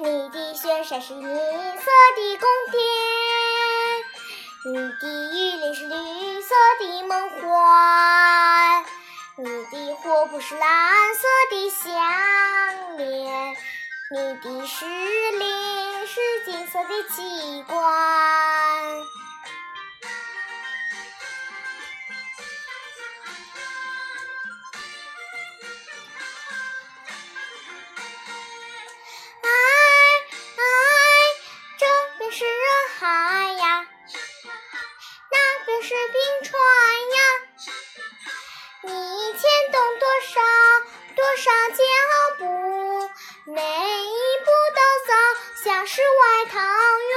你的雪山是银色的宫殿，你的雨林是绿色的梦幻，你的火盆是蓝色的项链，你的石林是金色的奇观。官。是冰川呀，你牵动多少多少脚步，每一步都走向世外桃源，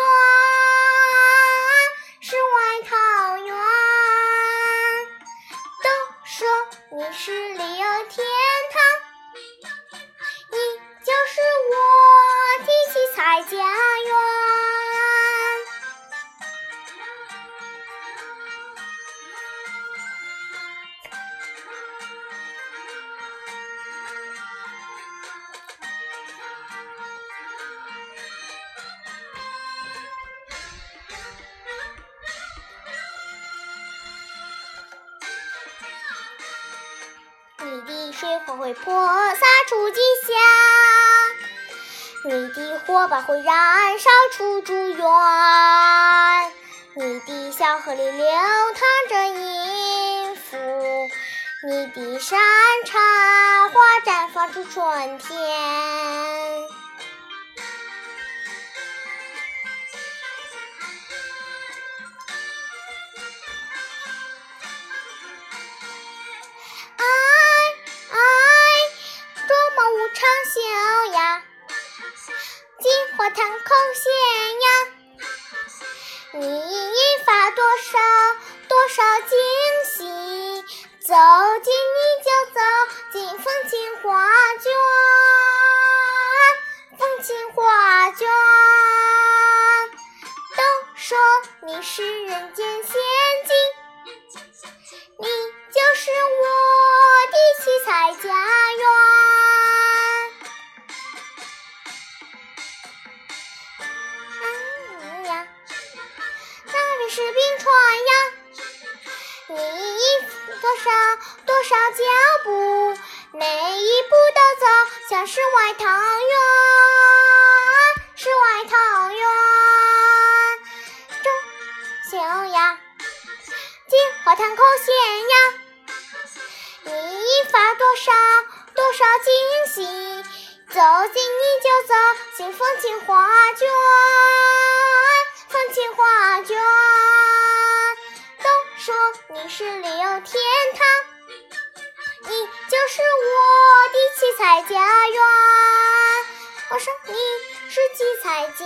世外桃源。都说你是旅游天雪花会泼洒出吉祥，你的火把会燃烧出祝愿，你的小河里流淌着音符，你的山茶花绽放出春天。花滩口线呀，你引发多少多少惊喜？走进你就走进风情画卷，风情画卷。都说你是人间仙境，你就是我的七彩家园。你多少多少脚步，每一步都走向世外桃源，世外桃源。中秋呀，金花滩口线呀，你发多少多少惊喜，走进你就走进风情画卷，风情画卷。你是旅游天堂，你就是我的七彩家园。我说你是七彩家